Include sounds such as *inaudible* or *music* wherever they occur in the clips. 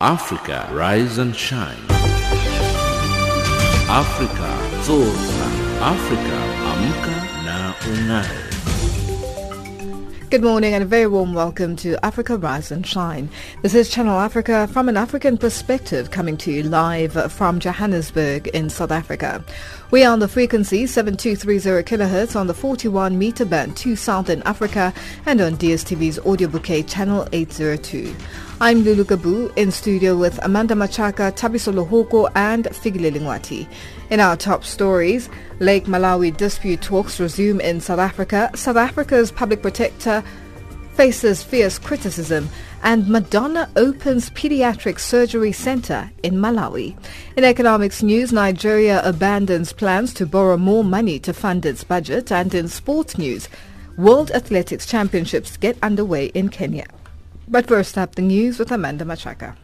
Africa, rise and shine. Africa, zorka. Africa, amka na unai. Good morning and a very warm welcome to Africa Rise and Shine. This is Channel Africa from an African perspective coming to you live from Johannesburg in South Africa. We are on the frequency 7230 kHz on the 41 meter band to Southern Africa and on DSTV's audio bouquet channel 802. I'm Lulu Gabu in studio with Amanda Machaka, Tabiso Lohoko and Figile Lingwati. In our top stories, Lake Malawi dispute talks resume in South Africa. South Africa's public protector faces fierce criticism and Madonna opens pediatric surgery center in Malawi. In economics news, Nigeria abandons plans to borrow more money to fund its budget and in sports news, World Athletics Championships get underway in Kenya. But first up, the news with Amanda Machaka.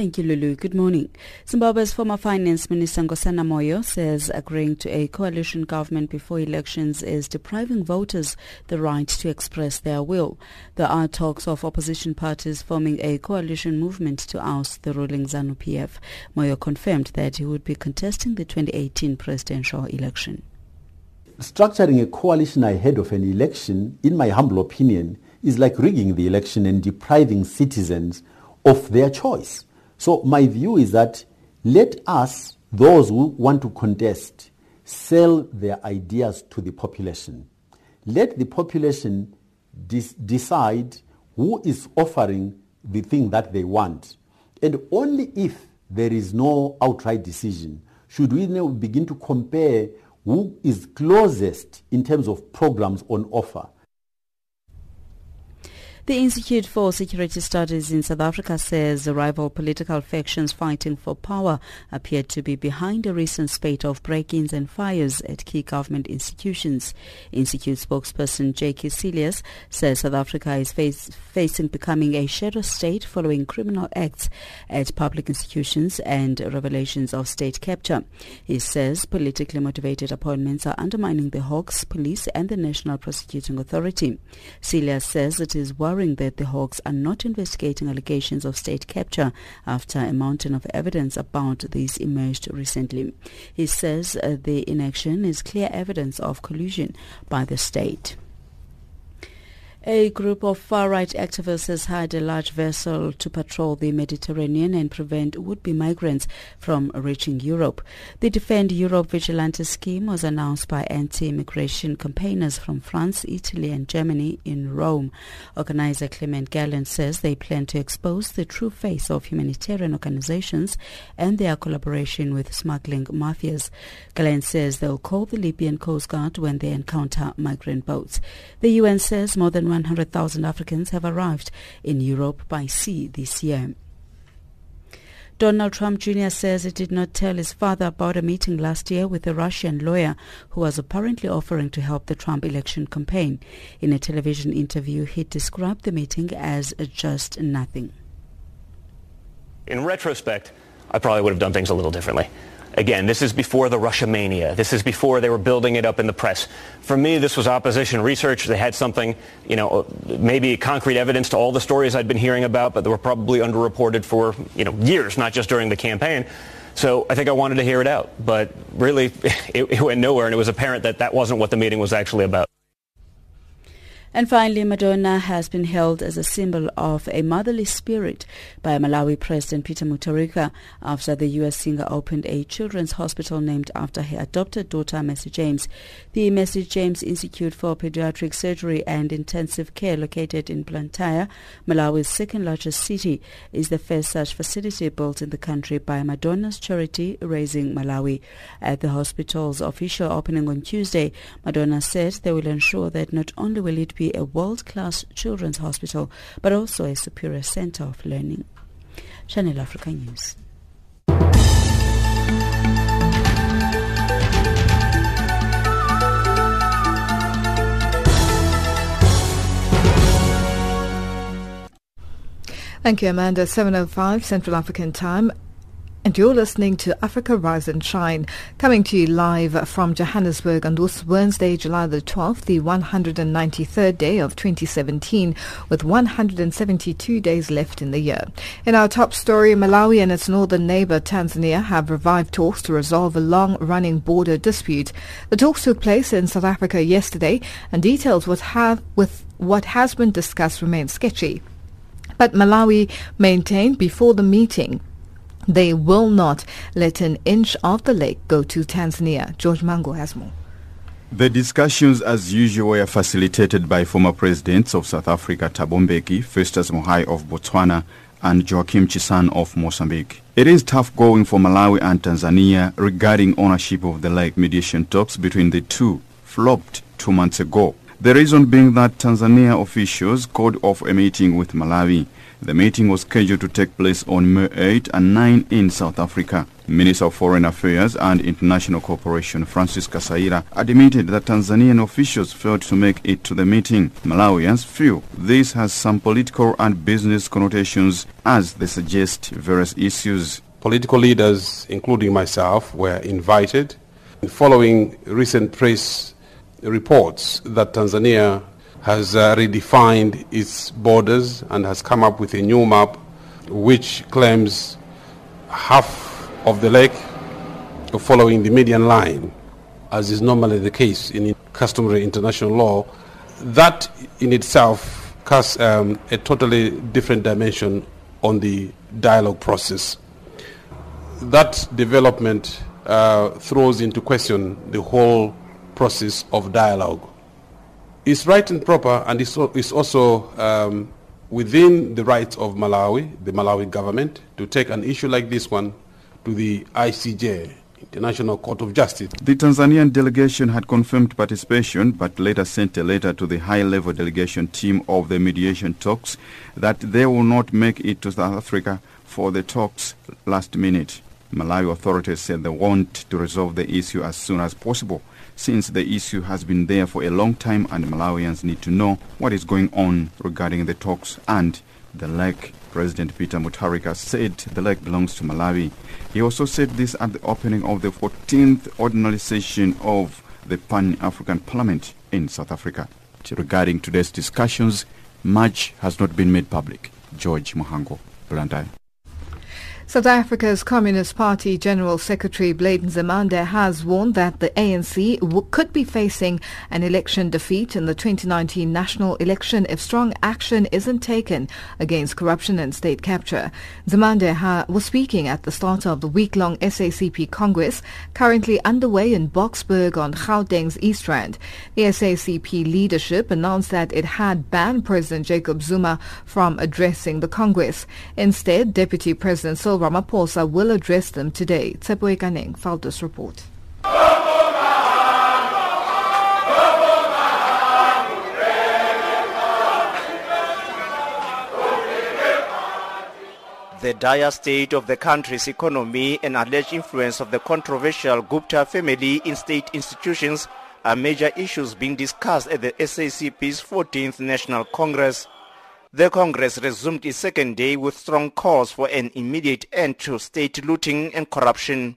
Thank you, Lulu. Good morning. Zimbabwe's former Finance Minister Nkosana Moyo says agreeing to a coalition government before elections is depriving voters the right to express their will. There are talks of opposition parties forming a coalition movement to oust the ruling ZANU-PF. Moyo confirmed that he would be contesting the 2018 presidential election. Structuring a coalition ahead of an election, in my humble opinion, is like rigging the election and depriving citizens of their choice. So my view is that let us, those who want to contest, sell their ideas to the population. Let the population decide who is offering the thing that they want. And only if there is no outright decision should we now begin to compare who is closest in terms of programs on offer. The Institute for Security Studies in South Africa says the rival political factions fighting for power appear to be behind a recent spate of break-ins and fires at key government institutions. Institute spokesperson J.K. Cilliers says South Africa is face, facing becoming a shadow state following criminal acts at public institutions and revelations of state capture. He says politically motivated appointments are undermining the Hawks, police and the National Prosecuting Authority. Cilliers says it is worrying that the Hawks are not investigating allegations of state capture after a mountain of evidence about these emerged recently. He says uh, the inaction is clear evidence of collusion by the state. A group of far-right activists has hired a large vessel to patrol the Mediterranean and prevent would-be migrants from reaching Europe. The Defend Europe Vigilante scheme was announced by anti-immigration campaigners from France, Italy and Germany in Rome. Organizer Clement Galant says they plan to expose the true face of humanitarian organizations and their collaboration with smuggling mafias. Galant says they'll call the Libyan Coast Guard when they encounter migrant boats. The UN says more than 100,000 Africans have arrived in Europe by sea this year. Donald Trump Jr. says he did not tell his father about a meeting last year with a Russian lawyer who was apparently offering to help the Trump election campaign. In a television interview, he described the meeting as just nothing. In retrospect, I probably would have done things a little differently. Again, this is before the Russia mania. This is before they were building it up in the press. For me, this was opposition research. They had something, you know, maybe concrete evidence to all the stories I'd been hearing about, but they were probably underreported for, you know, years, not just during the campaign. So I think I wanted to hear it out. But really, *laughs* it, it went nowhere, and it was apparent that that wasn't what the meeting was actually about. And finally, Madonna has been held as a symbol of a motherly spirit by Malawi President Peter Mutharika after the U.S. singer opened a children's hospital named after her adopted daughter, Mercy James. The Mercy James Institute for Pediatric Surgery and Intensive Care, located in Blantyre, Malawi's second largest city, is the first such facility built in the country by Madonna's charity, Raising Malawi. At the hospital's official opening on Tuesday, Madonna said they will ensure that not only will it be a world-class children's hospital, but also a superior center of learning. Channel Africa News. Thank you, Amanda. 7.05 Central African Time. And you're listening to Africa Rise and Shine, coming to you live from Johannesburg on this Wednesday, July the 12th, the 193rd day of 2017, with 172 days left in the year. In our top story, Malawi and its northern neighbor Tanzania have revived talks to resolve a long-running border dispute. The talks took place in South Africa yesterday, and details what have, with what has been discussed remain sketchy. But Malawi maintained before the meeting they will not let an inch of the lake go to Tanzania. George Mhango has more. The discussions, as usual, were facilitated by former presidents of South Africa, Thabo Mbeki, Festus Mogae of Botswana, and Joaquim Chissano of Mozambique. It is tough going for Malawi and Tanzania regarding ownership of the lake. Mediation talks between the two flopped two months ago. The reason being that Tanzania officials called off a meeting with Malawi. The meeting was scheduled to take place on May 8 and 9 in South Africa. Minister of Foreign Affairs and International Cooperation Francis Kasaila admitted that Tanzanian officials failed to make it to the meeting. Malawians feel this has some political and business connotations as they suggest various issues. Political leaders, including myself, were invited. Following recent press reports that Tanzania has uh, redefined its borders and has come up with a new map which claims half of the lake following the median line, as is normally the case in customary international law. That in itself casts um, a totally different dimension on the dialogue process. That development uh, throws into question the whole process of dialogue it's right and proper, and it's, it's also um, within the rights of Malawi, the Malawi government, to take an issue like this one to the ICJ, International Court of Justice. The Tanzanian delegation had confirmed participation, but later sent a letter to the high-level delegation team of the mediation talks that they will not make it to South Africa for the talks last minute. Malawi authorities said they want to resolve the issue as soon as possible since the issue has been there for a long time and Malawians need to know what is going on regarding the talks and the lake. President Peter Mutharika said the lake belongs to Malawi. He also said this at the opening of the 14th ordinary session of the Pan-African Parliament in South Africa. Regarding today's discussions, much has not been made public. George Mhango, Blantyre. South Africa's Communist Party General Secretary Blade Nzimande has warned that the ANC w- could be facing an election defeat in the 2019 national election if strong action isn't taken against corruption and state capture. Nzimande ha- was speaking at the start of the week-long SACP Congress currently underway in Boksburg on Gauteng's East Rand. The SACP leadership announced that it had banned President Jacob Zuma from addressing the Congress. Instead, Deputy President Cyril Ramaphosa will address them today. Tsepo Kaneng filed this report. The dire state of the country's economy and alleged influence of the controversial Gupta family in state institutions are major issues being discussed at the SACP's 14th National Congress. The Congress resumed its second day with strong calls for an immediate end to state looting and corruption.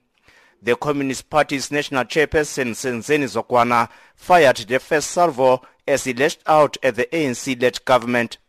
The Communist Party's national chairperson Senzeni Zokwana fired the first salvo as he lashed out at the ANC-led government.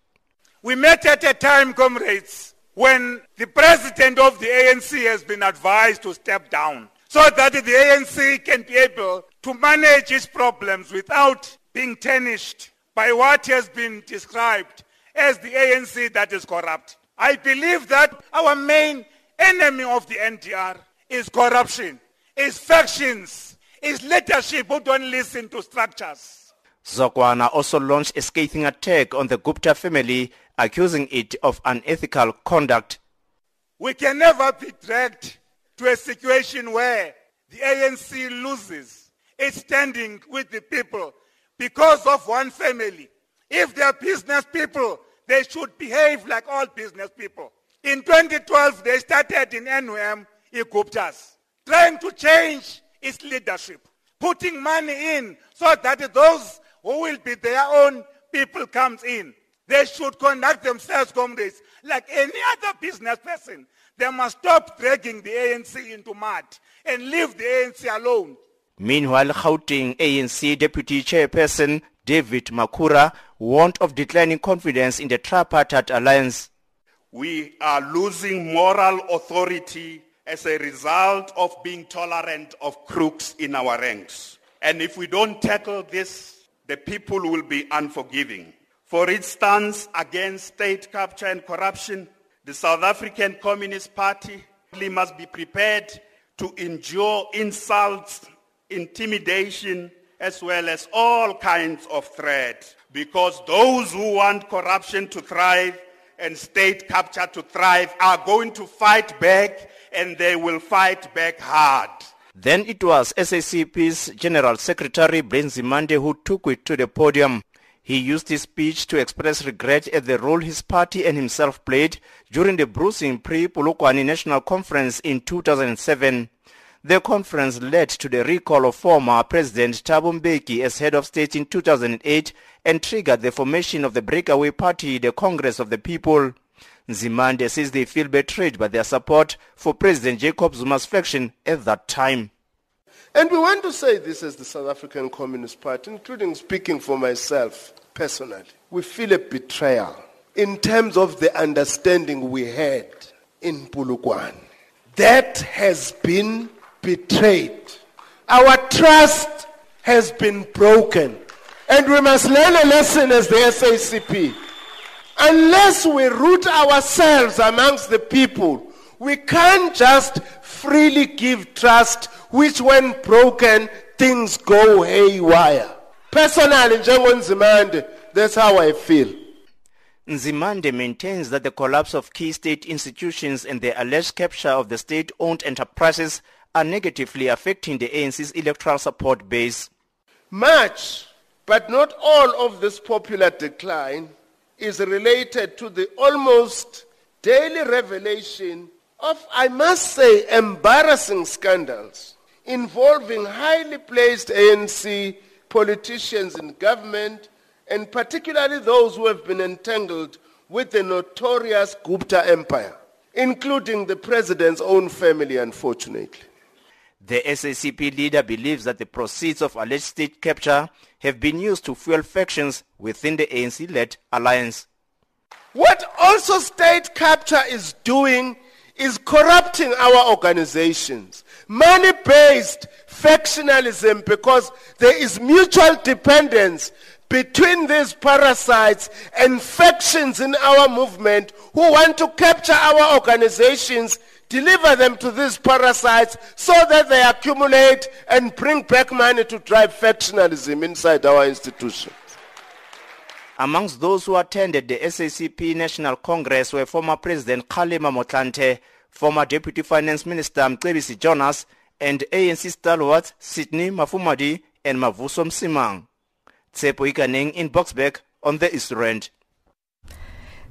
We met at a time, comrades, when the president of the ANC has been advised to step down so that the ANC can be able to manage its problems without being tarnished by what has been described as the ANC that is corrupt. I believe that our main enemy of the NDR is corruption, is factions, is leadership who don't listen to structures. Zokwana also launched a scathing attack on the Gupta family, accusing it of unethical conduct. We can never be dragged to a situation where the ANC loses its standing with the people because of one family. If they are business people, they should behave like all business people. In 2012, they started in NUM Guptas, trying to change its leadership, putting money in so that those who will be their own people comes in. They should conduct themselves, comrades, like any other business person. They must stop dragging the ANC into mud and leave the ANC alone. Meanwhile, Gauteng ANC Deputy Chairperson David Makhura warned of declining confidence in the tripartite alliance. We are losing moral authority as a result of being tolerant of crooks in our ranks. And if we don't tackle this, the people will be unforgiving. For its stance against state capture and corruption, the South African Communist Party must be prepared to endure insults, intimidation, as well as all kinds of threats. Because those who want corruption to thrive and state capture to thrive are going to fight back and they will fight back hard. Then it was SACP's General Secretary Brian Nzimande who took it to the podium. He used his speech to express regret at the role his party and himself played during the bruising pre-Polokwane National Conference in 2007. The conference led to the recall of former President Thabo Mbeki as head of state in 2008 and triggered the formation of the breakaway party, the Congress of the People. Nzimande says they feel betrayed by their support for President Jacob Zuma's faction at that time. And we want to say this as the South African Communist Party, including speaking for myself personally. We feel a betrayal in terms of the understanding we had in Polokwane. That has been betrayed. Our trust has been broken. And we must learn a lesson as the SACP. Unless we root ourselves amongst the people, we can't just freely give trust, which when broken, things go haywire. Personally, Nzimande, that's how I feel. Nzimande maintains that the collapse of key state institutions and the alleged capture of the state-owned enterprises are negatively affecting the ANC's electoral support base. Much, but not all of this popular decline is related to the almost daily revelation of, I must say, embarrassing scandals involving highly placed ANC politicians in government and particularly those who have been entangled with the notorious Gupta empire, including the president's own family, unfortunately. The SACP leader believes that the proceeds of alleged state capture have been used to fuel factions within the ANC-led alliance. What also state capture is doing is corrupting our organizations. Money-based factionalism because there is mutual dependence between these parasites and factions in our movement who want to capture our organizations deliver them to these parasites so that they accumulate and bring back money to drive factionalism inside our institutions. Amongst those who attended the SACP National Congress were former President Kgalema Motlanthe, former Deputy Finance Minister Mcebisi Jonas, and ANC stalwarts Sydney Mufamadi and Mavuso Msimang. Tsepo Ikaneng in Boksburg on the East Rand.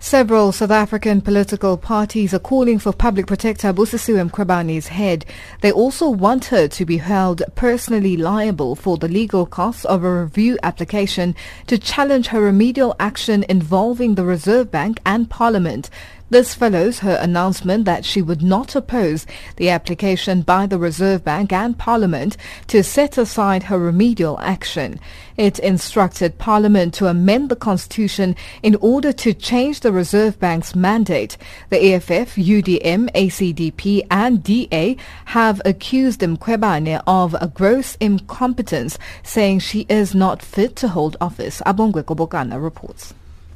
Several South African political parties are calling for Public Protector Busisiwe Mkhwebane's head. They also want her to be held personally liable for the legal costs of a review application to challenge her remedial action involving the Reserve Bank and Parliament. This follows her announcement that she would not oppose the application by the Reserve Bank and Parliament to set aside her remedial action. It instructed Parliament to amend the Constitution in order to change the Reserve Bank's mandate. The EFF, UDM, ACDP and DA have accused Mkhwebane of a gross incompetence, saying she is not fit to hold office. Abongwe Kobokana reports.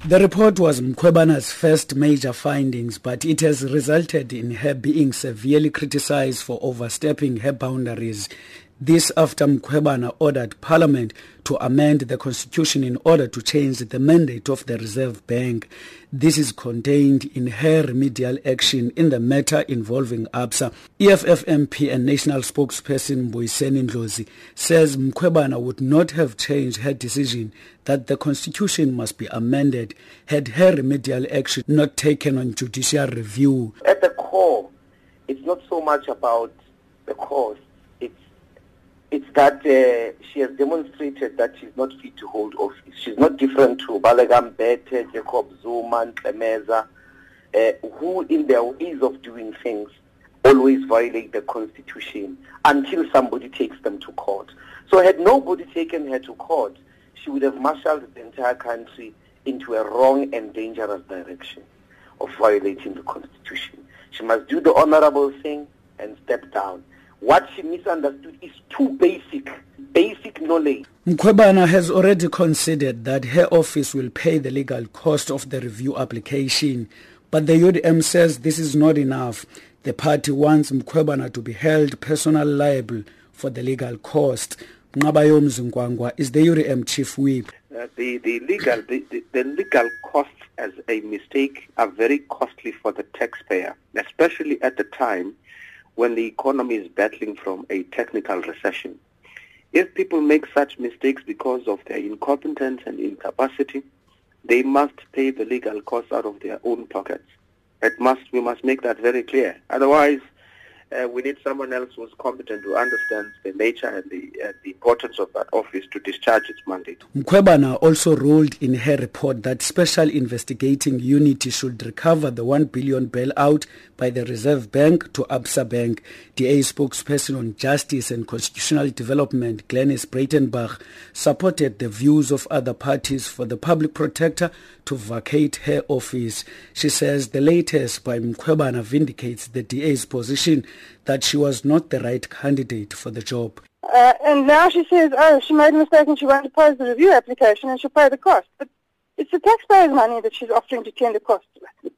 The report was Mkhwebane's first major findings, but it has resulted in her being severely criticized for overstepping her boundaries. This after Mkhwebane ordered Parliament to amend the constitution in order to change the mandate of the Reserve Bank. This is contained in her remedial action in the matter involving ABSA. EFF MP and national spokesperson Mbuyiseni Ndlozi says Mkhwebane would not have changed her decision that the constitution must be amended had her remedial action not taken on judicial review. At the core, it's not so much about the cause it's that uh, she has demonstrated that she's not fit to hold office. She's not different to Baleka Mbete, Jacob Zuma, Klemeza. uh, who in their ways of doing things always violate the constitution until somebody takes them to court. So had nobody taken her to court, she would have marshaled the entire country into a wrong and dangerous direction of violating the constitution. She must do the honorable thing and step down. What she misunderstood is too basic, basic knowledge. Mkhwebana has already considered that her office will pay the legal cost of the review application, but the UDM says this is not enough. The party wants Mkhwebana to be held personally liable for the legal cost. Nqabayomzi Kwankwa is the UDM chief whip. Uh, the, the legal the, the, the legal costs as a mistake are very costly for the taxpayer, especially at the time when the economy is battling from a technical recession. If people make such mistakes because of their incompetence and incapacity, they must pay the legal costs out of their own pockets. It must, we must make that very clear. Otherwise, uh, we need someone else who's competent who understands the nature and the, uh, the importance of that office to discharge its mandate. Mkhwebana also ruled in her report that special investigating unit should recover the 1 billion bailout by the Reserve Bank to Absa Bank. DA spokesperson on justice and constitutional development, Glynnis Breytenbach, supported the views of other parties for the public protector to vacate her office. She says the latest by Mkhwebana vindicates the DA's position that she was not the right candidate for the job. Uh, and now she says, oh, she made a mistake and she won't oppose the review application and she'll pay the cost. But it's the taxpayers' money that she's offering to tender costs with.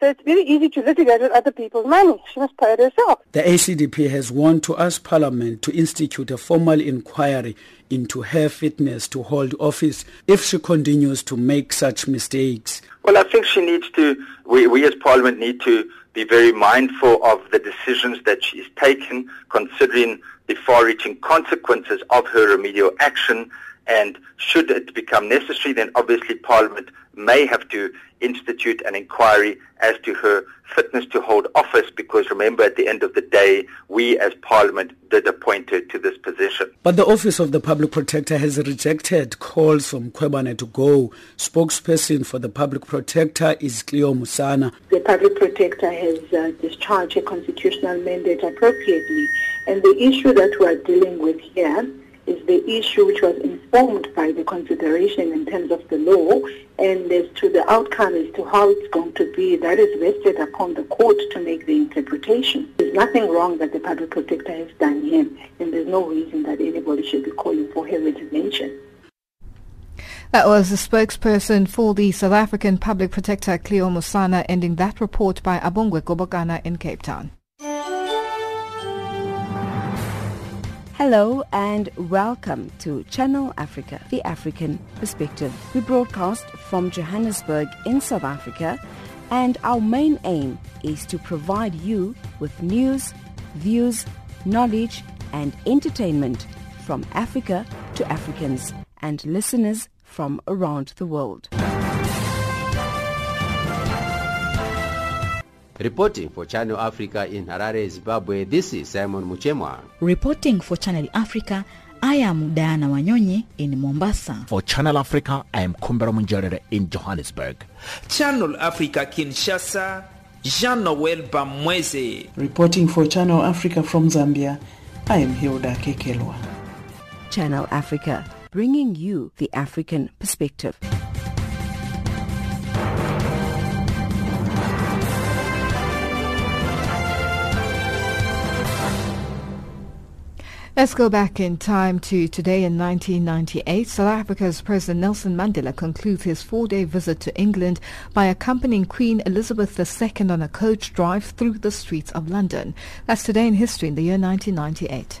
So it's very easy to litigate with other people's money. She must pay it herself. The ACDP has warned to ask Parliament to institute a formal inquiry into her fitness to hold office if she continues to make such mistakes. Well, I think she needs to, we, we as Parliament need to be very mindful of the decisions that she's taken, considering the far-reaching consequences of her remedial action. And should it become necessary, then obviously Parliament may have to institute an inquiry as to her fitness to hold office because remember at the end of the day we as parliament did appoint her to this position. But the office of the public protector has rejected calls from Mkhwebana to go. Spokesperson for the public protector is Cleo Mosana. The public protector has uh, discharged a constitutional mandate appropriately and the issue that we are dealing with here is the issue which was informed by the consideration in terms of the law and as to the outcome as to how it's going to be, that is vested upon the court to make the interpretation. There's nothing wrong that the public protector has done here and there's no reason that anybody should be calling for her resignation. That was the spokesperson for the South African Public Protector Cleo Mosana ending that report by Abongwe Gobokana in Cape Town. Hello and welcome to Channel Africa, the African perspective. We broadcast from Johannesburg in South Africa and our main aim is to provide you with news, views, knowledge and entertainment from Africa to Africans and listeners from around the world. Reporting for Channel Africa in Harare, Zimbabwe, this is Simon Muchemwa. Reporting for Channel Africa, I am Diana Wanyonyi in Mombasa. For Channel Africa, I am Kumbera Munjerere in Johannesburg. Channel Africa Kinshasa, Jean-Noel Bamweze. Reporting for Channel Africa from Zambia, I am Hilda Kekelwa. Channel Africa, bringing you the African perspective. Let's go back in time to today in 1998. South Africa's President Nelson Mandela concludes his four-day visit to England by accompanying Queen Elizabeth II on a coach drive through the streets of London. That's today in history in the year 1998.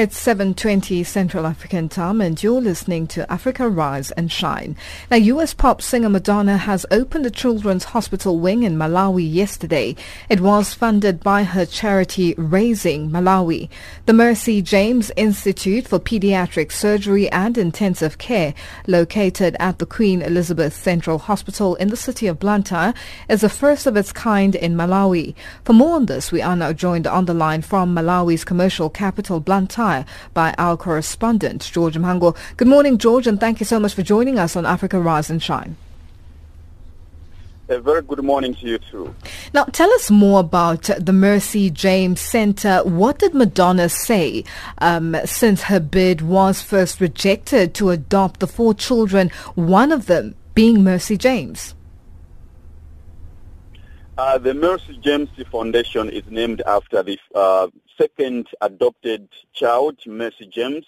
It's 7.20 Central African time and you're listening to Africa Rise and Shine. Now, U.S. pop singer Madonna has opened a children's hospital wing in Malawi yesterday. It was funded by her charity Raising Malawi. The Mercy James Institute for Pediatric Surgery and Intensive Care, located at the Queen Elizabeth Central Hospital in the city of Blantyre, is the first of its kind in Malawi. For more on this, we are now joined on the line from Malawi's commercial capital, Blantyre by our correspondent, George Mhango. Good morning, George, and thank you so much for joining us on Africa Rise and Shine. A very good morning to you too. Now, tell us more about the Mercy James Center. What did Madonna say um, since her bid was first rejected to adopt the four children, one of them being Mercy James? Uh, the Mercy James Foundation is named after the uh, second adopted child, Mercy James.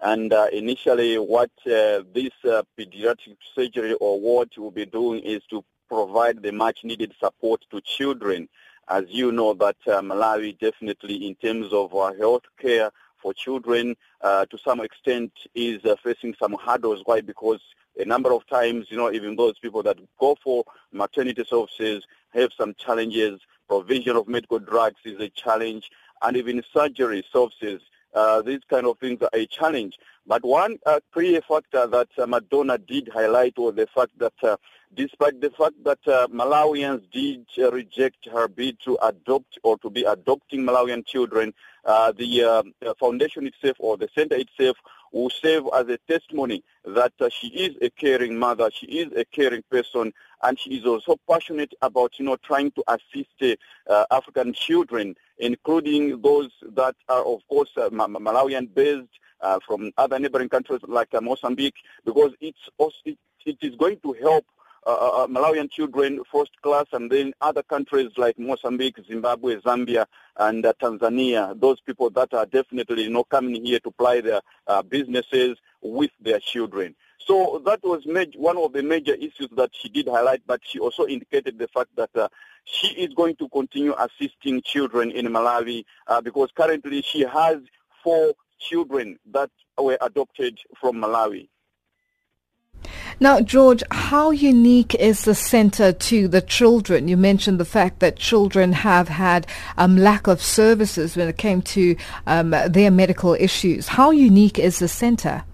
And uh, initially what uh, this uh, pediatric surgery or ward will be doing is to provide the much needed support to children. As you know that uh, Malawi definitely in terms of uh, health care for children uh, to some extent is facing some hurdles. Why? Because a number of times, you know, even those people that go for maternity services have some challenges. Provision of medical drugs is a challenge and even surgery services. Uh, these kind of things are a challenge. But one uh, clear factor that uh, Madonna did highlight was the fact that uh, despite the fact that uh, Malawians did uh, reject her bid to adopt or to be adopting Malawian children, the foundation itself or the center itself will serve as a testimony that uh, she is a caring mother, she is a caring person, and she is also passionate about, you know, trying to assist uh, African children, including those that are, of course, uh, Malawian-based uh, from other neighboring countries like uh, Mozambique, because it's also, it, it is going to help uh, uh, uh, Malawian children first class and then other countries like Mozambique, Zimbabwe, Zambia, and uh, Tanzania, those people that are definitely you know, coming here to ply their uh, businesses with their children. So that was one of the major issues that she did highlight, but she also indicated the fact that uh, she is going to continue assisting children in Malawi because currently she has four children that were adopted from Malawi. Now, George, how unique is the center to the children? You mentioned the fact that children have had um, lack of services when it came to um, their medical issues. How unique is the center?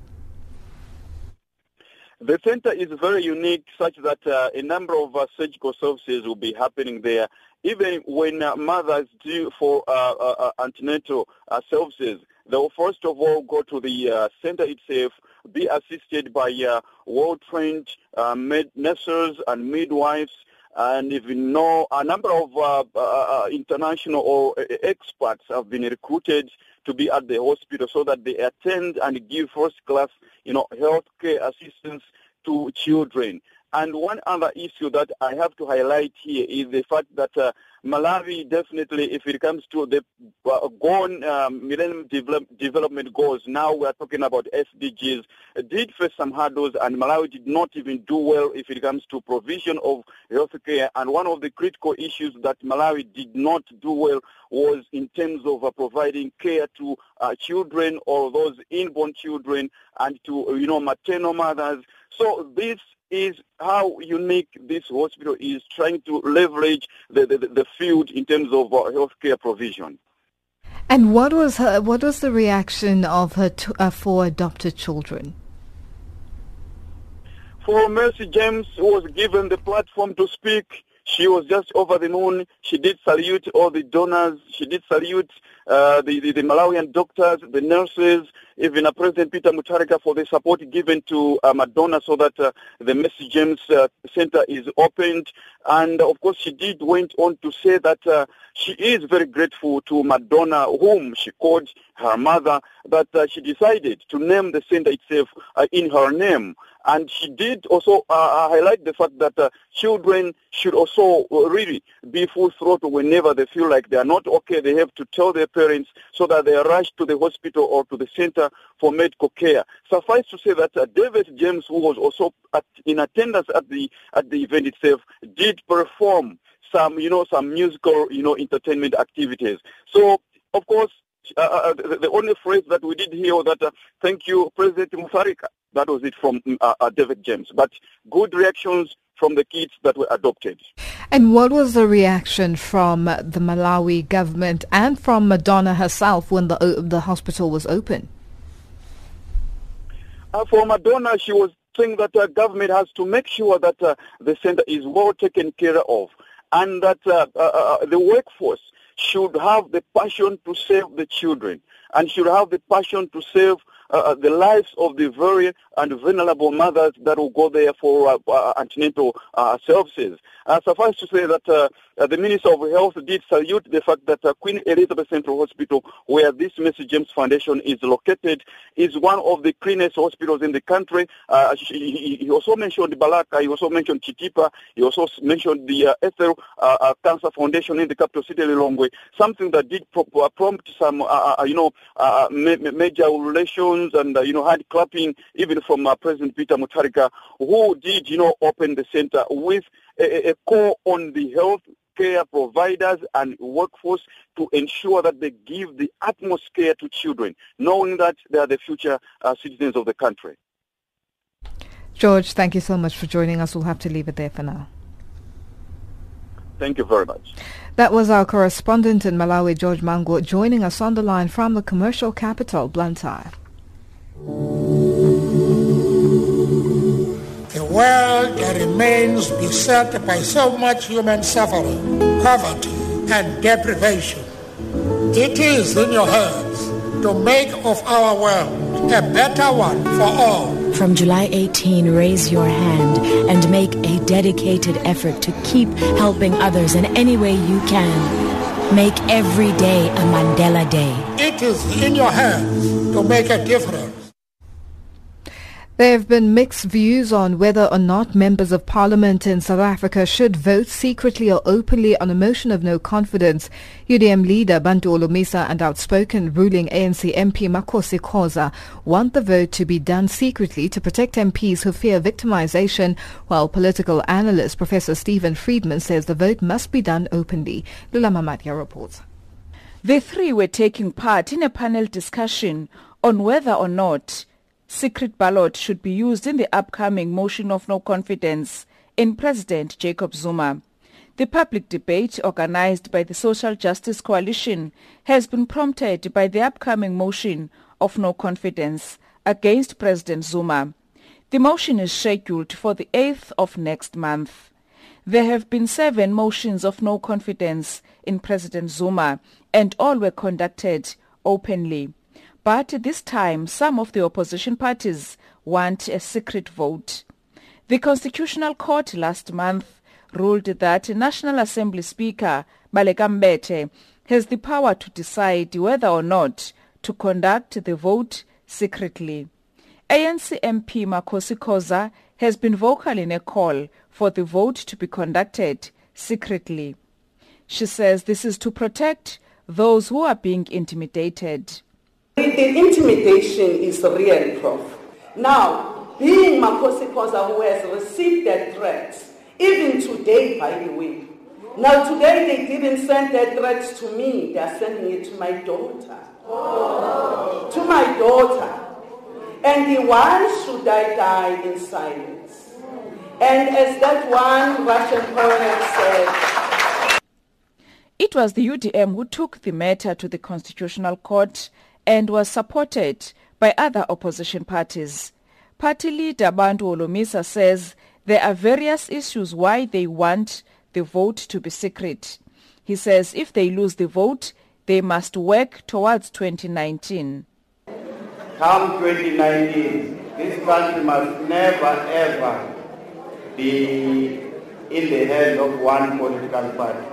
The center is very unique such that uh, a number of uh, surgical services will be happening there. Even when uh, mothers do for uh, uh, uh, antenatal services, they will first of all go to the center itself be assisted by uh, well-trained uh, nurses and midwives and even know a number of uh, uh, uh international or uh, experts have been recruited to be at the hospital so that they attend and give first-class, you know, healthcare assistance to children. And one other issue that I have to highlight here is the fact that uh, Malawi definitely, if it comes to the uh, gone um, Millennium develop, Development Goals, now we are talking about SDGs, did face some hurdles and Malawi did not even do well if it comes to provision of health care. And one of the critical issues that Malawi did not do well was in terms of uh, providing care to uh, children or those inborn children and to, you know, maternal mothers. So this is how unique this hospital is trying to leverage the, the, the field in terms of uh, healthcare provision. And what was her, what was the reaction of her t- uh, four adopted children? For Mercy James, who was given the platform to speak, she was just over the moon. She did salute all the donors. She did salute uh, the, the, the, Malawian doctors, the nurses, even uh, President Peter Mutharika for the support given to uh, Madonna so that uh, the Mercy James uh, Center is opened. And of course, she did went on to say that uh, she is very grateful to Madonna, whom she called her mother, that she decided to name the center itself in her name. And she did also highlight the fact that children should also really be full throttle whenever they feel like they are not okay. They have to tell their parents so that they rush to the hospital or to the center for medical care. Suffice to say that uh, David James, who was also at, in attendance at the at the event itself, did perform some, you know, some musical, you know, entertainment activities. So, of course, uh, uh, the, only phrase that we did hear was that, uh, thank you, President Mutharika. That was it from uh, uh, David James. But good reactions from the kids that were adopted. And what was the reaction from the Malawi government and from Madonna herself when the the hospital was open? Uh, for Madonna, she was saying that the government has to make sure that uh, the center is well taken care of and that uh, uh, uh, the workforce should have the passion to save the children and should have the passion to save uh, the lives of the very and vulnerable mothers that will go there for uh, uh, antenatal uh, services. Uh, suffice to say that uh, uh, the Minister of Health did salute the fact that Queen Elizabeth Central Hospital, where this Mercy James Foundation is located, is one of the cleanest hospitals in the country. She, he also mentioned Balaka, he also mentioned Chitipa, he also mentioned the Ethel Cancer Foundation in the capital city, Lilongwe, something that did pro- prompt some, you know, ma- major relations and, you know, hand clapping even from uh, President Peter Mutharika, who did, you know, open the center with a, a core on the health care providers and workforce to ensure that they give the utmost care to children, knowing that they are the future uh, citizens of the country. George, thank you so much for joining us. We'll have to leave it there for now. Thank you very much. That was our correspondent in Malawi, George Mhango, joining us on the line from the commercial capital, Blantyre. A world that remains beset by so much human suffering, poverty, and deprivation. It is in your hands to make of our world a better one for all. From July 18, raise your hand and make a dedicated effort to keep helping others in any way you can. Make every day a Mandela Day. It is in your hands to make a difference. There have been mixed views on whether or not members of parliament in South Africa should vote secretly or openly on a motion of no confidence. UDM leader Bantu Holomisa and outspoken ruling ANC MP Makhosi Khoza want the vote to be done secretly to protect MPs who fear victimization, while political analyst Professor Steven Friedman says the vote must be done openly. Lula Mamatia reports. The three were taking part in a panel discussion on whether or not secret ballot should be used in the upcoming motion of no confidence in President Jacob Zuma. The public debate organized by the Social Justice Coalition has been prompted by the upcoming motion of no confidence against President Zuma. The motion is scheduled for the 8th of next month. There have been seven motions of no confidence in President Zuma and all were conducted openly. But this time, some of the opposition parties want a secret vote. The Constitutional Court last month ruled that National Assembly Speaker Baleka Mbete has the power to decide whether or not to conduct the vote secretly. ANC MP Makhosi Khoza has been vocal in a call for the vote to be conducted secretly. She says this is to protect those who are being intimidated. The intimidation is real, Prof. Now, being Makhosi Khoza who has received that threats, even today, by the way. Now, today they didn't send that threats to me, they are sending it to my daughter. Oh. To my daughter. And the one should I die in silence. And as that one Russian poet said, it was the UDM who took the matter to the Constitutional Court and was supported by other opposition parties. Party leader Bantu Holomisa says there are various issues why they want the vote to be secret. He says if they lose the vote, they must work towards 2019. Come 2019, this country must never ever be in the hands of one political party.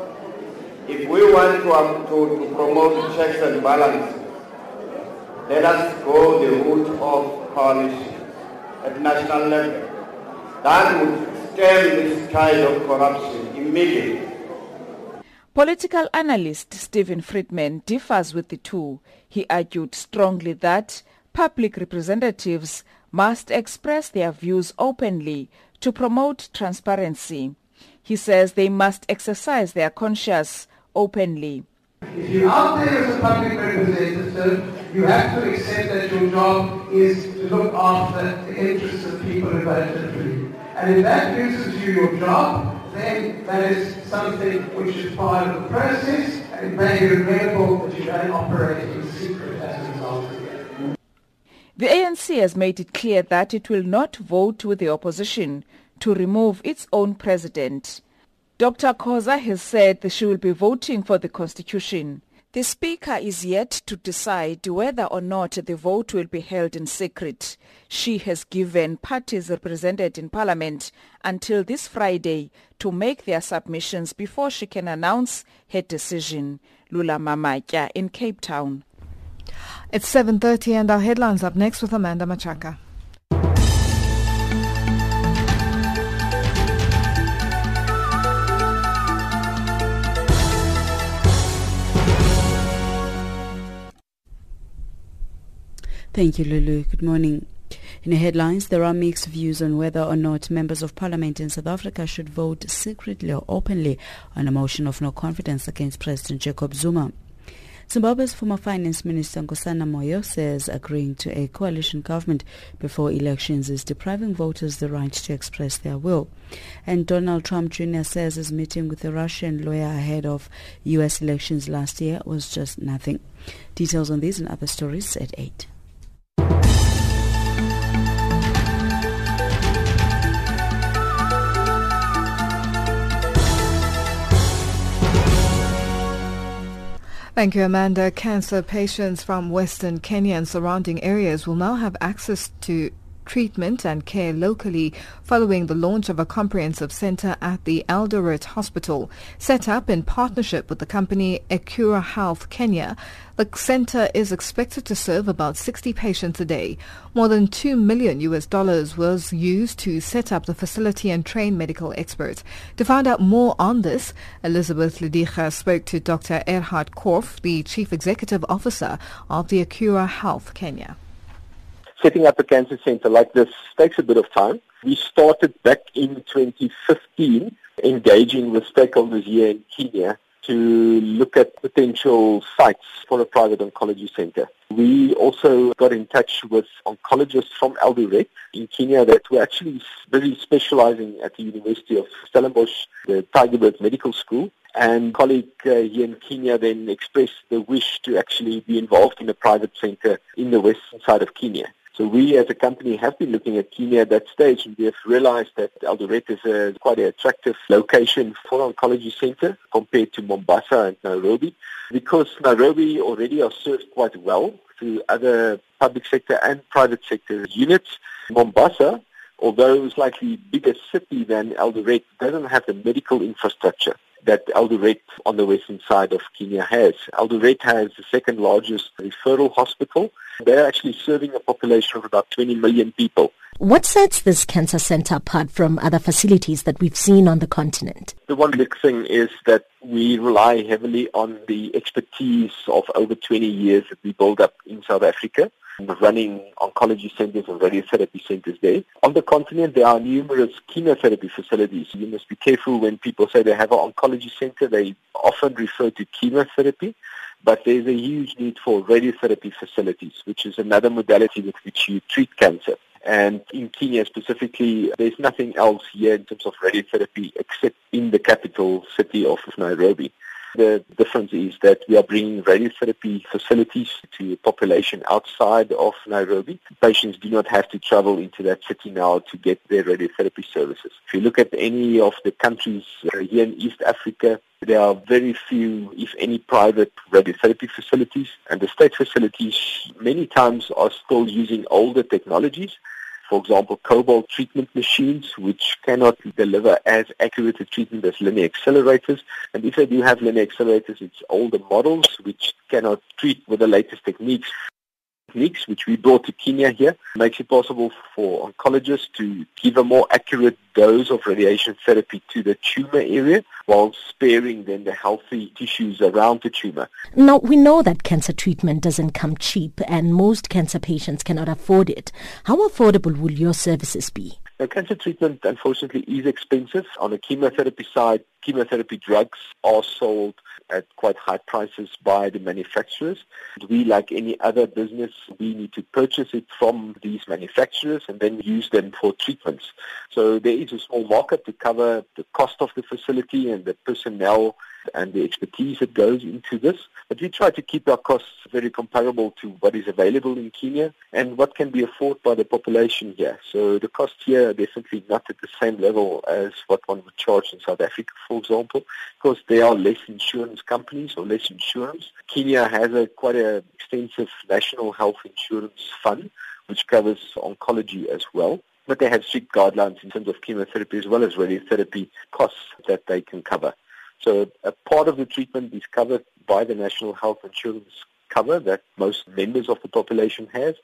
If we want to, to, to promote checks and balances, let us go the route of coalition at national level. That would stem this tide of corruption immediately. Political analyst Steven Friedman differs with the two. He argued strongly that public representatives must express their views openly to promote transparency. He says they must exercise their conscience openly. If you're out there as a public representative, you have to accept that your job is to look after the interests of people who voted for you. And if that gives you your job, then that is something which is part of the process, and it may be regrettable that you don't operate in secret as a result. The ANC has made it clear that it will not vote with the opposition to remove its own president. Dr. Khoza has said that she will be voting for the constitution. The Speaker is yet to decide whether or not the vote will be held in secret. She has given parties represented in Parliament until this Friday to make their submissions before she can announce her decision. Lula Mamatya in Cape Town. It's 7.30 and our headlines up next with Amanda Machaka. Thank you, Lulu. Good morning. In the headlines, there are mixed views on whether or not members of parliament in South Africa should vote secretly or openly on a motion of no confidence against President Jacob Zuma. Zimbabwe's former finance minister Nkosana Moyo says agreeing to a coalition government before elections is depriving voters the right to express their will. And Donald Trump Jr. says his meeting with a Russian lawyer ahead of U.S. elections last year was just nothing. Details on these and other stories at 8. Thank you, Amanda. Cancer patients from Western Kenya and surrounding areas will now have access to treatment and care locally following the launch of a comprehensive center at the Eldoret Hospital. Set up in partnership with the company Ecura Health Kenya, the center is expected to serve about 60 patients a day. More than 2 million US dollars was used to set up the facility and train medical experts. To find out more on this, Elizabeth Lidija spoke to Dr. Erhard Korf, the Chief Executive Officer of the Ecura Health Kenya setting up a cancer center like this takes a bit of time. We started back in 2015 engaging with stakeholders here in Kenya to look at potential sites for a private oncology center. We also got in touch with oncologists from Eldoret in Kenya that were actually very specializing at the University of Stellenbosch, the Tygerberg Medical School. And colleague uh, here in Kenya then expressed the wish to actually be involved in a private center in the western side of Kenya. So we as a company have been looking at Kenya at that stage and we have realized that Eldoret is a, quite an attractive location for an oncology center compared to Mombasa and Nairobi because Nairobi already are served quite well through other public sector and private sector units. Mombasa, although slightly bigger city than Eldoret, doesn't have the medical infrastructure that Eldoret on the western side of Kenya has. Eldoret has the second largest referral hospital. They're actually serving a population of about 20 million people. What sets this cancer center apart from other facilities that we've seen on the continent? The one big thing is that we rely heavily on the expertise of over 20 years that we built up in South Africa running oncology centers and radiotherapy centers there. On the continent, there are numerous chemotherapy facilities. You must be careful when people say they have an oncology center. They often refer to chemotherapy, but there's a huge need for radiotherapy facilities, which is another modality with which you treat cancer. And in Kenya specifically, there's nothing else here in terms of radiotherapy except in the capital city of Nairobi. The difference is that we are bringing radiotherapy facilities to population outside of Nairobi. Patients do not have to travel into that city now to get their radiotherapy services. If you look at any of the countries uh, here in East Africa, there are very few, if any, private radiotherapy facilities, and the state facilities many times are still using older technologies for example, cobalt treatment machines, which cannot deliver as accurate a treatment as linear accelerators. And if they do have linear accelerators, it's older models which cannot treat with the latest techniques techniques, which we brought to Kenya here, makes it possible for oncologists to give a more accurate dose of radiation therapy to the tumor area while sparing then the healthy tissues around the tumor. Now, we know that cancer treatment doesn't come cheap and most cancer patients cannot afford it. How affordable will your services be? Now, cancer treatment, unfortunately, is expensive. On the chemotherapy side, chemotherapy drugs are sold at quite high prices by the manufacturers. We, like any other business, we need to purchase it from these manufacturers and then use them for treatments. So there is a small market to cover the cost of the facility and the personnel and the expertise that goes into this. But we try to keep our costs very comparable to what is available in Kenya and what can be afforded by the population here. So the costs here are definitely not at the same level as what one would charge in South Africa, for example, because there are less insurance companies or less insurance. Kenya has a quite an extensive national health insurance fund which covers oncology as well but they have strict guidelines in terms of chemotherapy as well as radiotherapy costs that they can cover. So a part of the treatment is covered by the National Health Insurance cover that most members of the population has.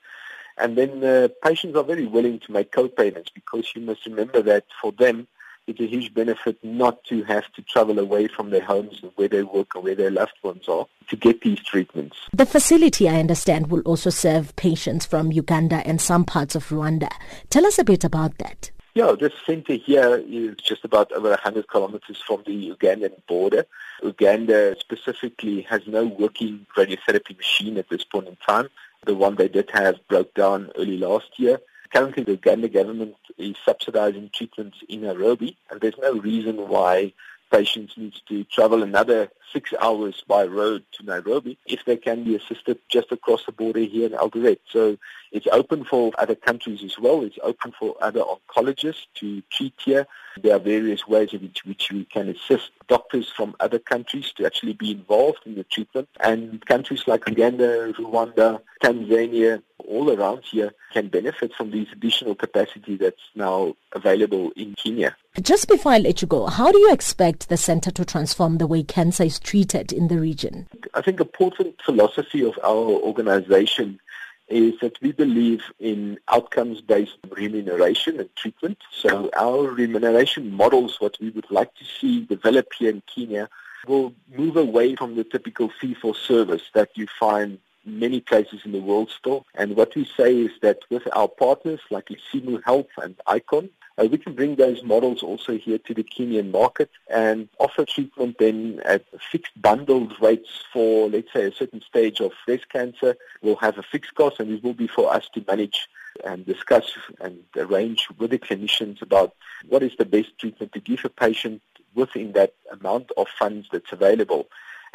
And then uh, patients are very willing to make co-payments because you must remember that for them, it's a huge benefit not to have to travel away from their homes and where they work or where their loved ones are to get these treatments. The facility, I understand, will also serve patients from Uganda and some parts of Rwanda. Tell us a bit about that. Yeah, this center here is just about over 100 kilometers from the Ugandan border. Uganda specifically has no working radiotherapy machine at this point in time. The one they did have broke down early last year. Currently, the Uganda government is subsidizing treatments in Nairobi, and there's no reason why patients need to travel another six hours by road to Nairobi if they can be assisted just across the border here in Eldoret. So it's open for other countries as well. It's open for other oncologists to treat here. There are various ways in which, which we can assist doctors from other countries to actually be involved in the treatment. And countries like Uganda, Rwanda, Tanzania, all around here can benefit from this additional capacity that's now available in Kenya. Just before I let you go, how do you expect the center to transform the way cancer is treated in the region? I think a important philosophy of our organization is that we believe in outcomes-based remuneration and treatment. So our remuneration models, what we would like to see develop here in Kenya, will move away from the typical fee-for-service that you find many places in the world still. And what we say is that with our partners like Isimu Health and ICON, uh, we can bring those models also here to the Kenyan market and offer treatment then at fixed bundled rates for, let's say, a certain stage of breast cancer. We'll have a fixed cost and it will be for us to manage and discuss and arrange with the clinicians about what is the best treatment to give a patient within that amount of funds that's available.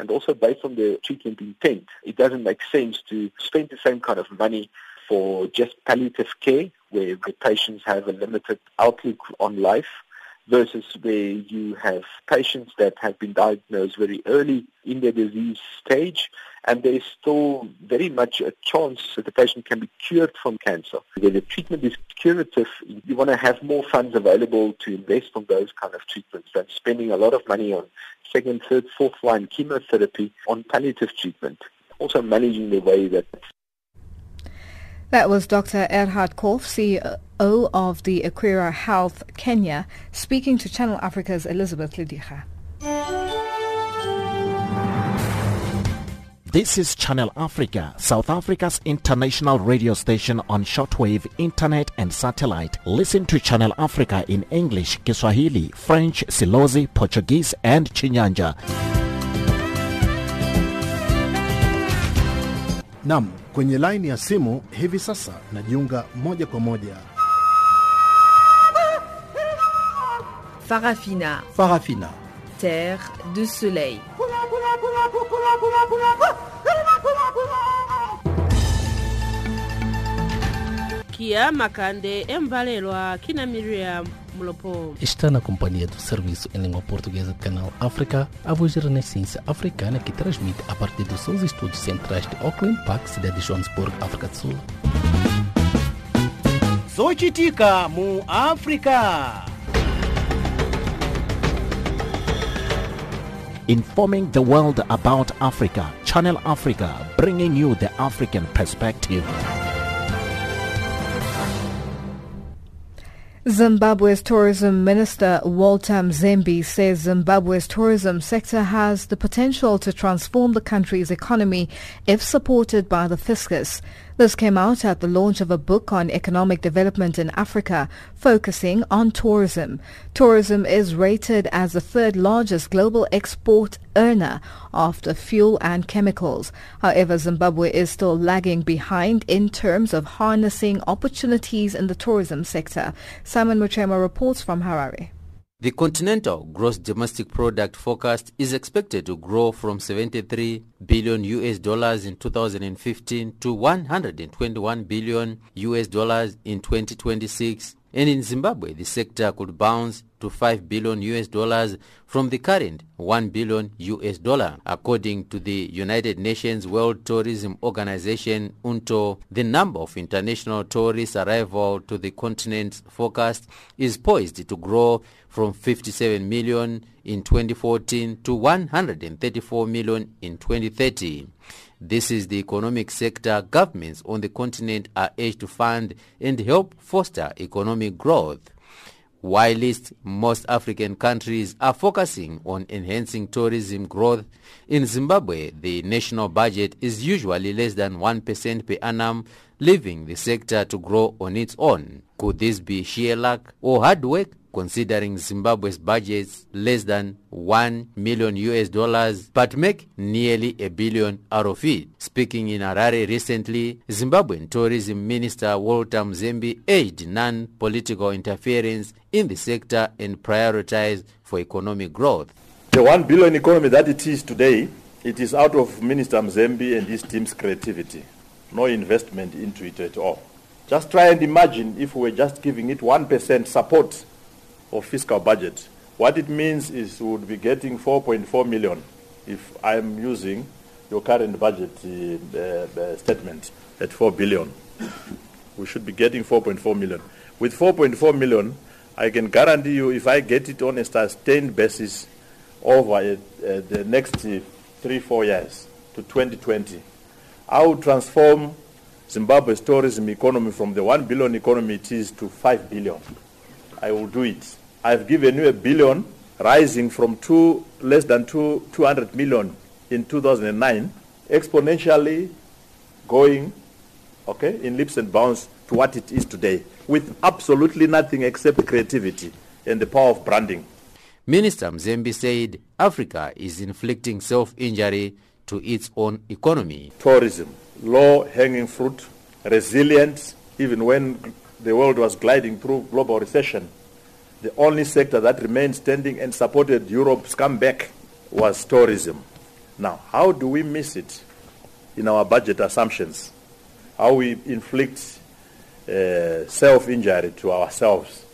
And also based on the treatment intent, it doesn't make sense to spend the same kind of money for just palliative care, where the patients have a limited outlook on life, versus where you have patients that have been diagnosed very early in their disease stage, and there's still very much a chance that the patient can be cured from cancer. Where the treatment is curative, you want to have more funds available to invest on those kind of treatments than spending a lot of money on second, third, fourth line chemotherapy on palliative treatment. Also managing the way that that was Dr. Erhard Korf, CEO of the Ecura Health Kenya, speaking to Channel Africa's Elizabeth Lidicha. This is Channel Africa, South Africa's international radio station on shortwave, internet and satellite. Listen to Channel Africa in English, Kiswahili, French, Silozi, Portuguese and Chinyanja. Nam, kwenye laini ya simu hivi sasa najiunga moja kwa moja. Farafina. Farafina. Terre de soleil. kia makande embalelwa kina miriam Está na companhia do Serviço em Língua Portuguesa do Canal África, a voz da Renascença Africana que transmite a partir dos seus estúdios centrais de Auckland Park, cidade de Johannesburg, África do Sul. zochitika mu afrika Informing the world about Africa, Channel Africa, bringing you the African perspective. Zimbabwe's tourism minister Walter Mzembi says Zimbabwe's tourism sector has the potential to transform the country's economy if supported by the fiscus. This came out at the launch of a book on economic development in Africa focusing on tourism. Tourism is rated as the third largest global export earner after fuel and chemicals. However, Zimbabwe is still lagging behind in terms of harnessing opportunities in the tourism sector. Simon Muchema reports from Harare. The continental gross domestic product forecast is expected to grow from 73 billion US dollars in 2015 to 121 billion US dollars in 2026 and in Zimbabwe, the sector could bounce to 5 billion US dollars from the current 1 billion US dollar. According to the United Nations World Tourism Organization, UNTO, the number of international tourist arrival to the continent's forecast is poised to grow from 57 million in 2014 to 134 million in 2030. This is the economic sector governments on the continent are urged to fund and help foster economic growth. Whilst most African countries are focusing on enhancing tourism growth, in Zimbabwe the national budget is usually less than 1% per annum, leaving the sector to grow on its own. Could this be sheer luck or hard work? Considering Zimbabwe's budget less than 1 million US dollars but make nearly a billion out of it. Speaking in Harare recently, Zimbabwean Tourism Minister Walter Mzembi urged non-political interference in the sector and prioritized for economic growth. The 1 billion economy that it is today, it is out of Minister Mzembi and his team's creativity. No investment into it at all. Just try and imagine if we were just giving it 1% support of fiscal budget. What it means is we would be getting 4.4 million if I'm using your current budget uh, uh, statement at 4 billion. we should be getting 4.4 million. With 4.4 million, I can guarantee you if I get it on a sustained basis over uh, the next three, four years to 2020, I will transform Zimbabwe's tourism economy from the 1 billion economy it is to 5 billion. I will do it. I've given you a billion, rising from two, less than two, 200 million in 2009, exponentially going, okay, in leaps and bounds to what it is today, with absolutely nothing except creativity and the power of branding. Minister Mzembi said Africa is inflicting self-injury to its own economy. Tourism, low-hanging fruit, resilient, even when the world was gliding through global recession, the only sector that remained standing and supported Europe's comeback was tourism. Now, how do we miss it in our budget assumptions? How we inflict uh, self-injury to ourselves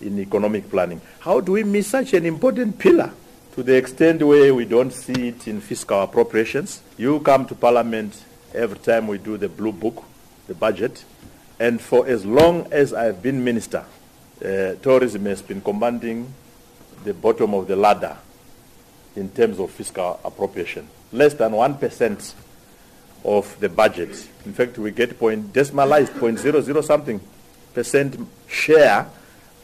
in economic planning? How do we miss such an important pillar to the extent where we don't see it in fiscal appropriations? You come to Parliament every time we do the blue book, the budget, and for as long as I've been minister, uh, tourism has been commanding the bottom of the ladder in terms of fiscal appropriation. Less than 1% of the budget. In fact, we get point, decimalized 0.00 something percent share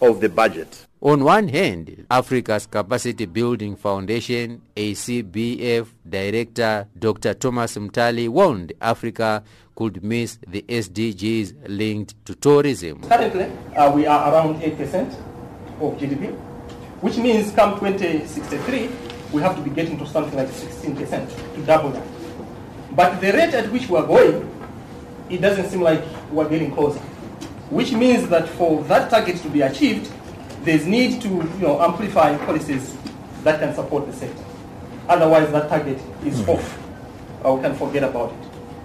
of the budget. On one hand, Africa's Capacity Building Foundation, ACBF Director Dr. Thomas Munthali warned Africa could miss the SDGs linked to tourism. Currently, uh, we are around 8% of GDP, which means come 2063, we have to be getting to something like 16% to double that. But the rate at which we are going, it doesn't seem like we're getting closer, which means that for that target to be achieved, there's need to you know, amplify policies that can support the sector. Otherwise, that target is mm-hmm. off. Uh, we can forget about it.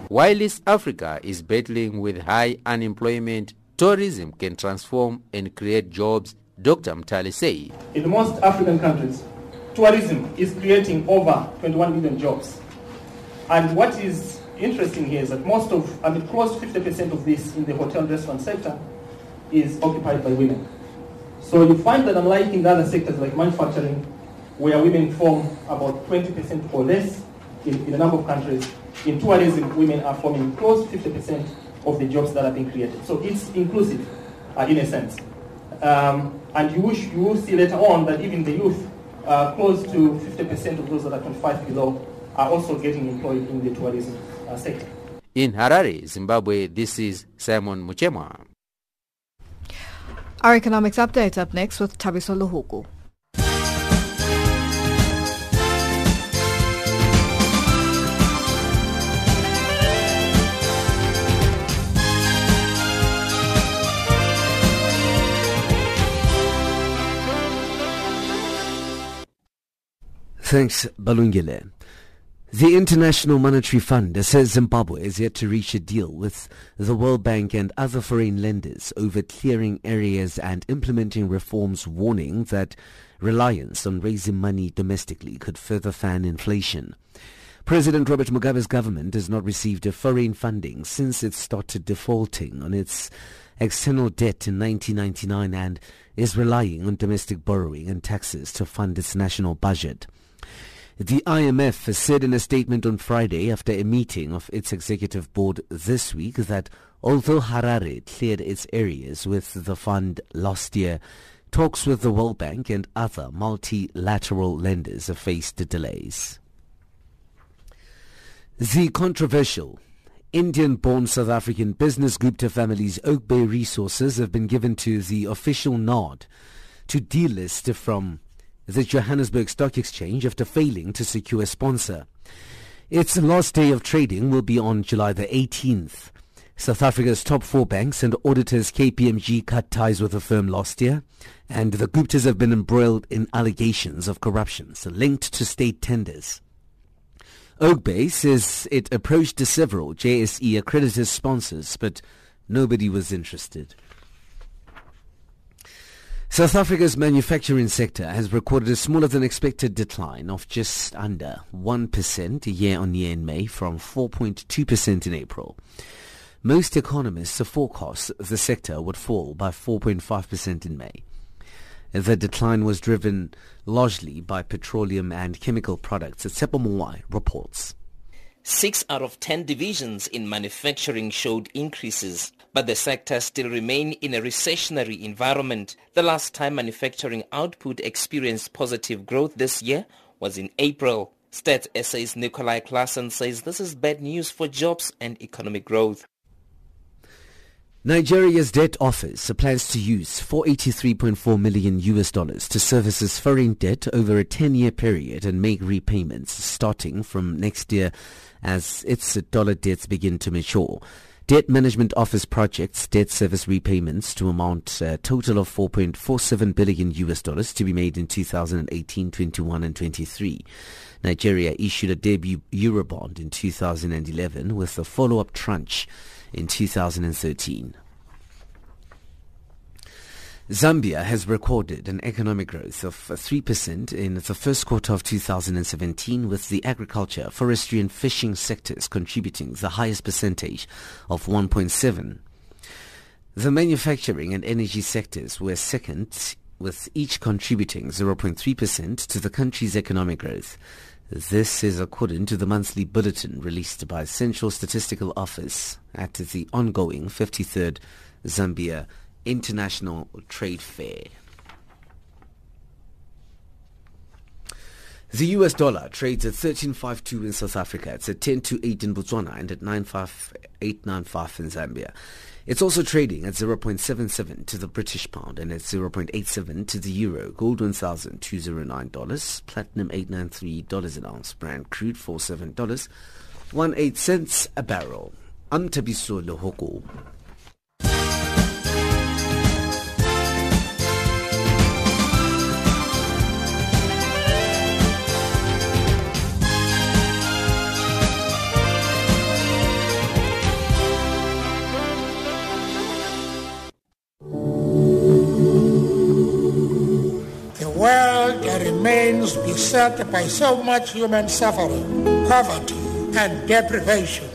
While East Africa is battling with high unemployment, tourism can transform and create jobs, Dr. Munthali said. In most African countries, tourism is creating over 21 million jobs. And what is interesting here is that most of, I mean, close to 50% of this in the hotel and restaurant sector is occupied by women. So you find that unlike in other sectors like manufacturing, where women form about 20% or less in, in a number of countries, in tourism, women are forming close to 50% of the jobs that are being created. So it's inclusive uh, in a sense. Um, and you, you will see later on that even the youth, uh, close to 50% of those that are 25 below, are also getting employed in the tourism uh, sector. In Harare, Zimbabwe, this is Simon Muchema. Our economics update up next with Tabiso Luhuku. Thanks, Balungile. The International Monetary Fund uh, says Zimbabwe is yet to reach a deal with the World Bank and other foreign lenders over clearing arrears and implementing reforms warning that reliance on raising money domestically could further fan inflation. President Robert Mugabe's government has not received foreign funding since it started defaulting on its external debt in 1999 and is relying on domestic borrowing and taxes to fund its national budget. The IMF has said in a statement on Friday after a meeting of its executive board this week that although Harare cleared its arrears with the fund last year, talks with the World Bank and other multilateral lenders have faced delays. The controversial Indian-born South African business Gupta family's Oak Bay resources have been given to the official nod to delist from the Johannesburg Stock Exchange after failing to secure a sponsor. Its last day of trading will be on July the 18th. South Africa's top four banks and auditors KPMG cut ties with the firm last year, and the Guptas have been embroiled in allegations of corruption linked to state tenders. Oak Bay says it approached several JSE accredited sponsors, but nobody was interested. South Africa's manufacturing sector has recorded a smaller than expected decline of just under 1% year on year in May from 4.2% in April. Most economists forecast the sector would fall by 4.5% in May. The decline was driven largely by petroleum and chemical products, Tsepo Mowai reports. Six out of ten divisions in manufacturing showed increases, but the sector still remain in a recessionary environment. The last time manufacturing output experienced positive growth this year was in April. Stats SA's Nicolai Claassen says this is bad news for jobs and economic growth. Nigeria's debt office plans to use 483.4 million US dollars to service its foreign debt over a 10-year period and make repayments starting from next year as its dollar debts begin to mature. Debt Management Office projects debt service repayments to amount a total of 4.47 billion US dollars to be made in 2018, 21 and 23. Nigeria issued a debut Eurobond in 2011 with a follow-up tranche in 2013. Zambia has recorded an economic growth of uh, 3% in the first quarter of 2017 with the agriculture, forestry and fishing sectors contributing the highest percentage of 1.7. The manufacturing and energy sectors were second with each contributing 0.3% to the country's economic growth. This is according to the monthly bulletin released by Central Statistical Office at the ongoing 53rd Zambia International Trade Fair. The US dollar trades at 13.52 in South Africa. It's at 10.28 in Botswana and at 9.5895 in Zambia. It's also trading at 0.77 to the British pound and at 0.87 to the euro. Gold $1,209. Platinum $893 an ounce. Brent crude $47. 1 8 cents a barrel. I'm Tabiso Lohoko. Beset by so much human suffering, poverty, and deprivation.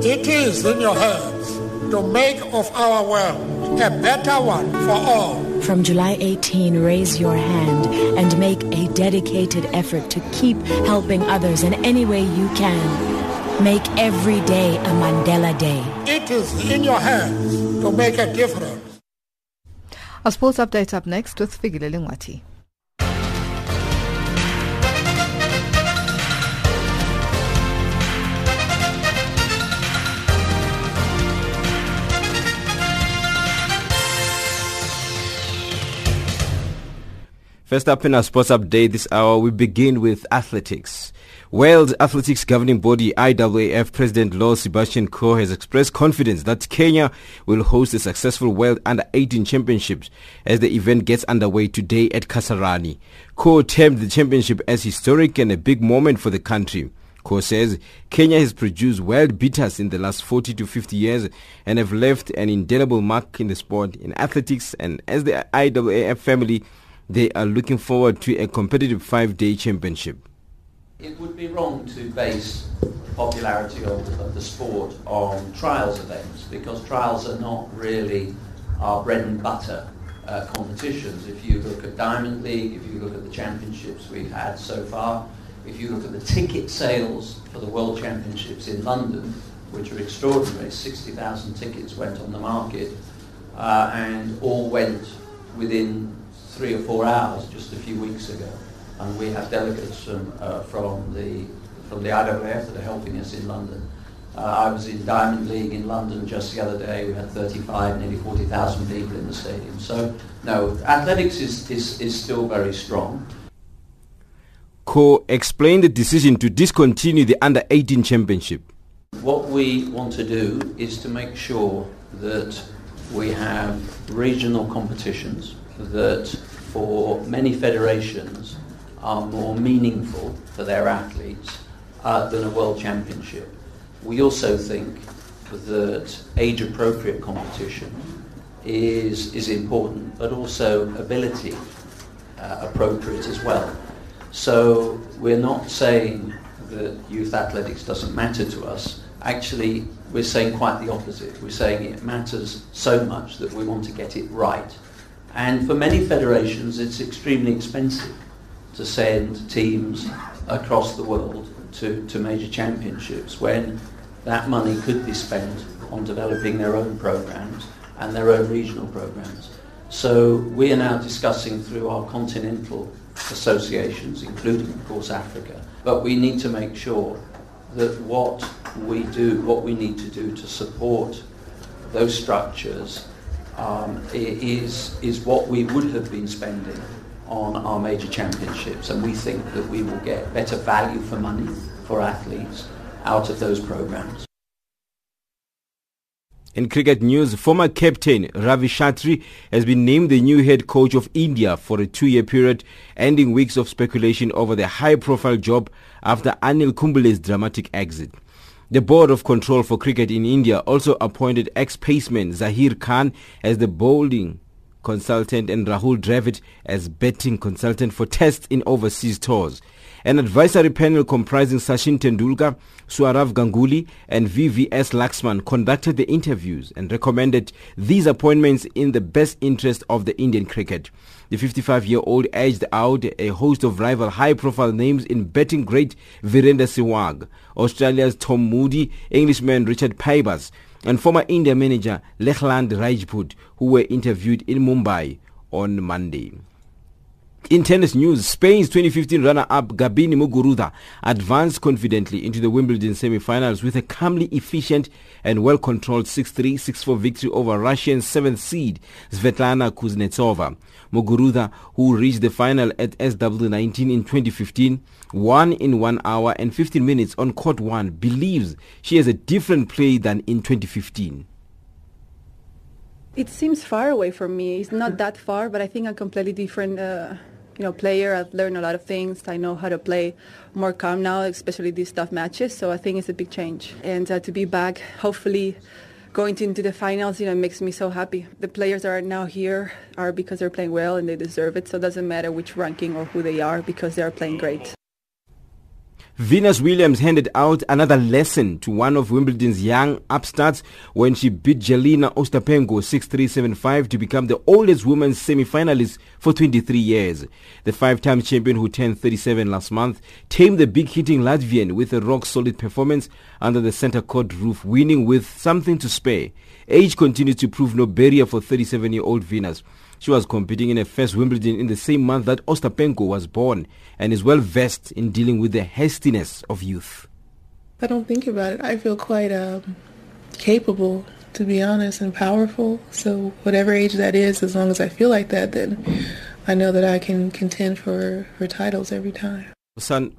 It is in your hands to make of our world a better one for all. From July 18, raise your hand and make a dedicated effort to keep helping others in any way you can. Make every day a Mandela Day. It is in your hands to make a difference. A sports update up next with Figile Lingwati. First up in our sports update this hour, we begin with athletics, World Athletics Governing Body IAAF President Lord Sebastian Coe has expressed confidence that Kenya will host a successful World Under-18 Championships as the event gets underway today at Kasarani. Coe termed the championship as historic and a big moment for the country. Coe says Kenya has produced world beaters in the last 40 to 50 years and have left an indelible mark in the sport in athletics and as the IAAF family they are looking forward to a competitive five-day championship it would be wrong to base popularity of, of, the sport on trials events because trials are not really our bread and butter uh, competitions. If you look at Diamond League, if you look at the championships we've had so far, if you look at the ticket sales for the World Championships in London, which are extraordinary, 60,000 tickets went on the market uh, and all went within three or four hours just a few weeks ago and we have delegates from, uh, from the from the IAAF that are helping us in London. Uh, I was in Diamond League in London just the other day. We had 35, nearly 40,000 people in the stadium. So, no, athletics is, is, is still very strong. Coe explained the decision to discontinue the Under 18 Championship. What we want to do is to make sure that we have regional competitions, that for many federations, are more meaningful for their athletes uh, than a world championship. We also think that age-appropriate competition is, is important, but also ability uh, appropriate as well. So we're not saying that youth athletics doesn't matter to us. Actually, we're saying quite the opposite. We're saying it matters so much that we want to get it right. And for many federations, it's extremely expensive to send teams across the world to, to major championships when that money could be spent on developing their own programs and their own regional programs. So we are now discussing through our continental associations, including of course Africa, but we need to make sure that what we do, what we need to do to support those structures um, is, is what we would have been spending on our major championships, and we think that we will get better value for money for athletes out of those programs. In cricket news, former captain Ravi Shastri has been named the new head coach of India for a two-year period, ending weeks of speculation over the high-profile job after Anil Kumble's dramatic exit. The Board of Control for Cricket in India also appointed ex-paceman Zaheer Khan as the bowling consultant and Rahul Dravid as batting consultant for tests in overseas tours. An advisory panel comprising Sachin Tendulkar, Sourav Ganguly and VVS Laxman conducted the interviews and recommended these appointments in the best interest of the Indian cricket. The 55-year-old edged out a host of rival high-profile names in batting great Virender Sehwag, Australia's Tom Moody, Englishman Richard Pybus, and former India manager Lalchand Rajput, who were interviewed in Mumbai on Monday. In tennis news, Spain's 2015 runner-up Garbiñe Muguruza advanced confidently into the Wimbledon semi-finals with a calmly efficient and well-controlled 6-3, 6-4 victory over Russian 7th seed Svetlana Kuznetsova. Muguruza, who reached the final at SW19 in 2015, won in 1 hour and 15 minutes on court 1, believes she has a different play than in 2015. It seems far away from me. It's not that far, but I think I'm a completely different uh, you know, player. I've learned a lot of things. I know how to play more calm now, especially these tough matches. So I think it's a big change. And uh, to be back, hopefully going into the finals, you know, makes me so happy. The players that are now here are because they're playing well and they deserve it. So it doesn't matter which ranking or who they are because they are playing great. Venus Williams handed out another lesson to one of Wimbledon's young upstarts when she beat Jelena Ostapenko 6-3-7-5 to become the oldest women's semi-finalist for 23 years. The five-time champion who turned 37 last month tamed the big-hitting Latvian with a rock-solid performance under the center court roof, winning with something to spare. Age continues to prove no barrier for 37-year-old Venus. She was competing in a first Wimbledon in the same month that Ostapenko was born and is well versed in dealing with the hastiness of youth. I don't think about it. I feel quite um, capable, to be honest, and powerful. So whatever age that is, as long as I feel like that, then I know that I can contend for, for titles every time. Son,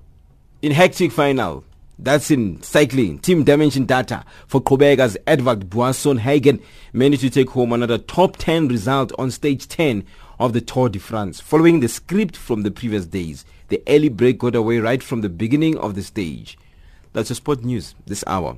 In hectic final, that's in cycling. Team Dimension Data for Qhubeka's Edvald Boasson Hagen managed to take home another top 10 result on stage 10 of the Tour de France. Following the script from the previous days, the early break got away right from the beginning of the stage. That's your sport news this hour.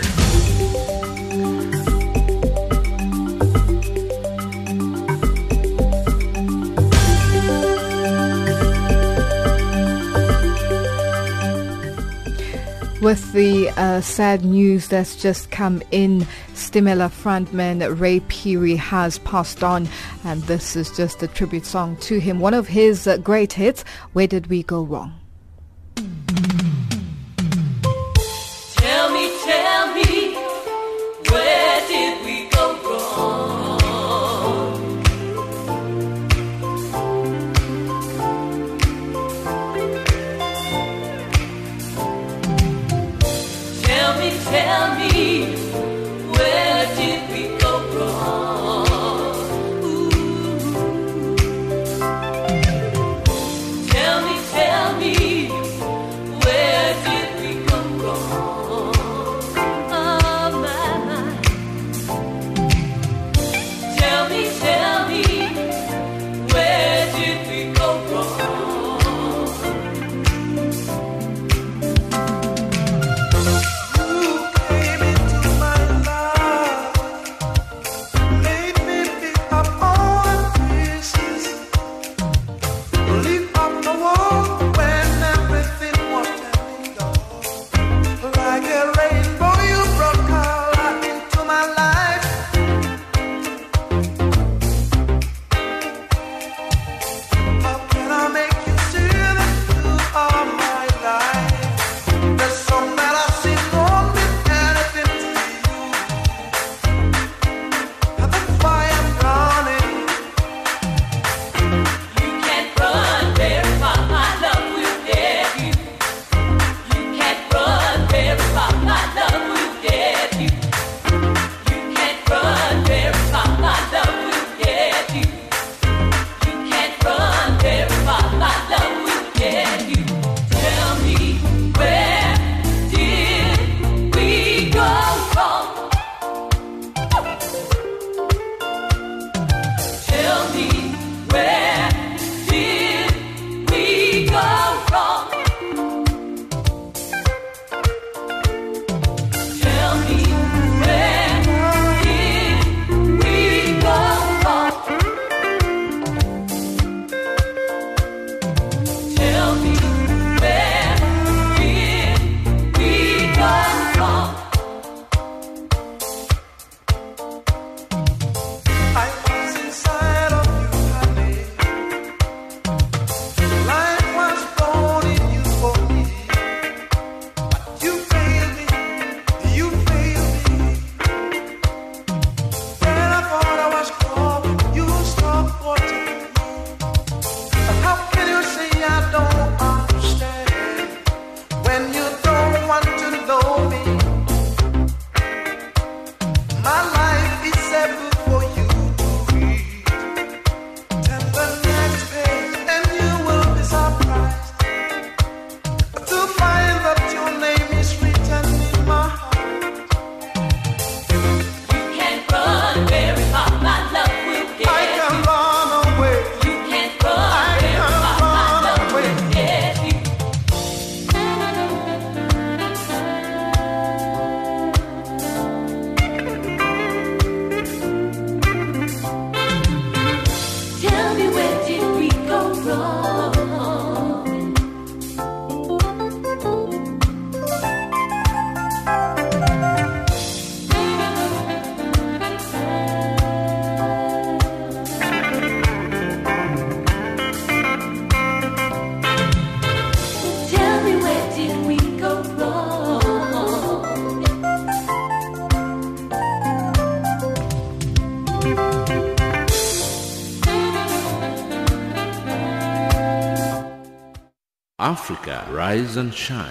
With the uh, sad news that's just come in, Stimela frontman Ray Phiri has passed on, and this is just a tribute song to him. One of his uh, great hits, Where Did We Go Wrong? Tell me, Rise and shine.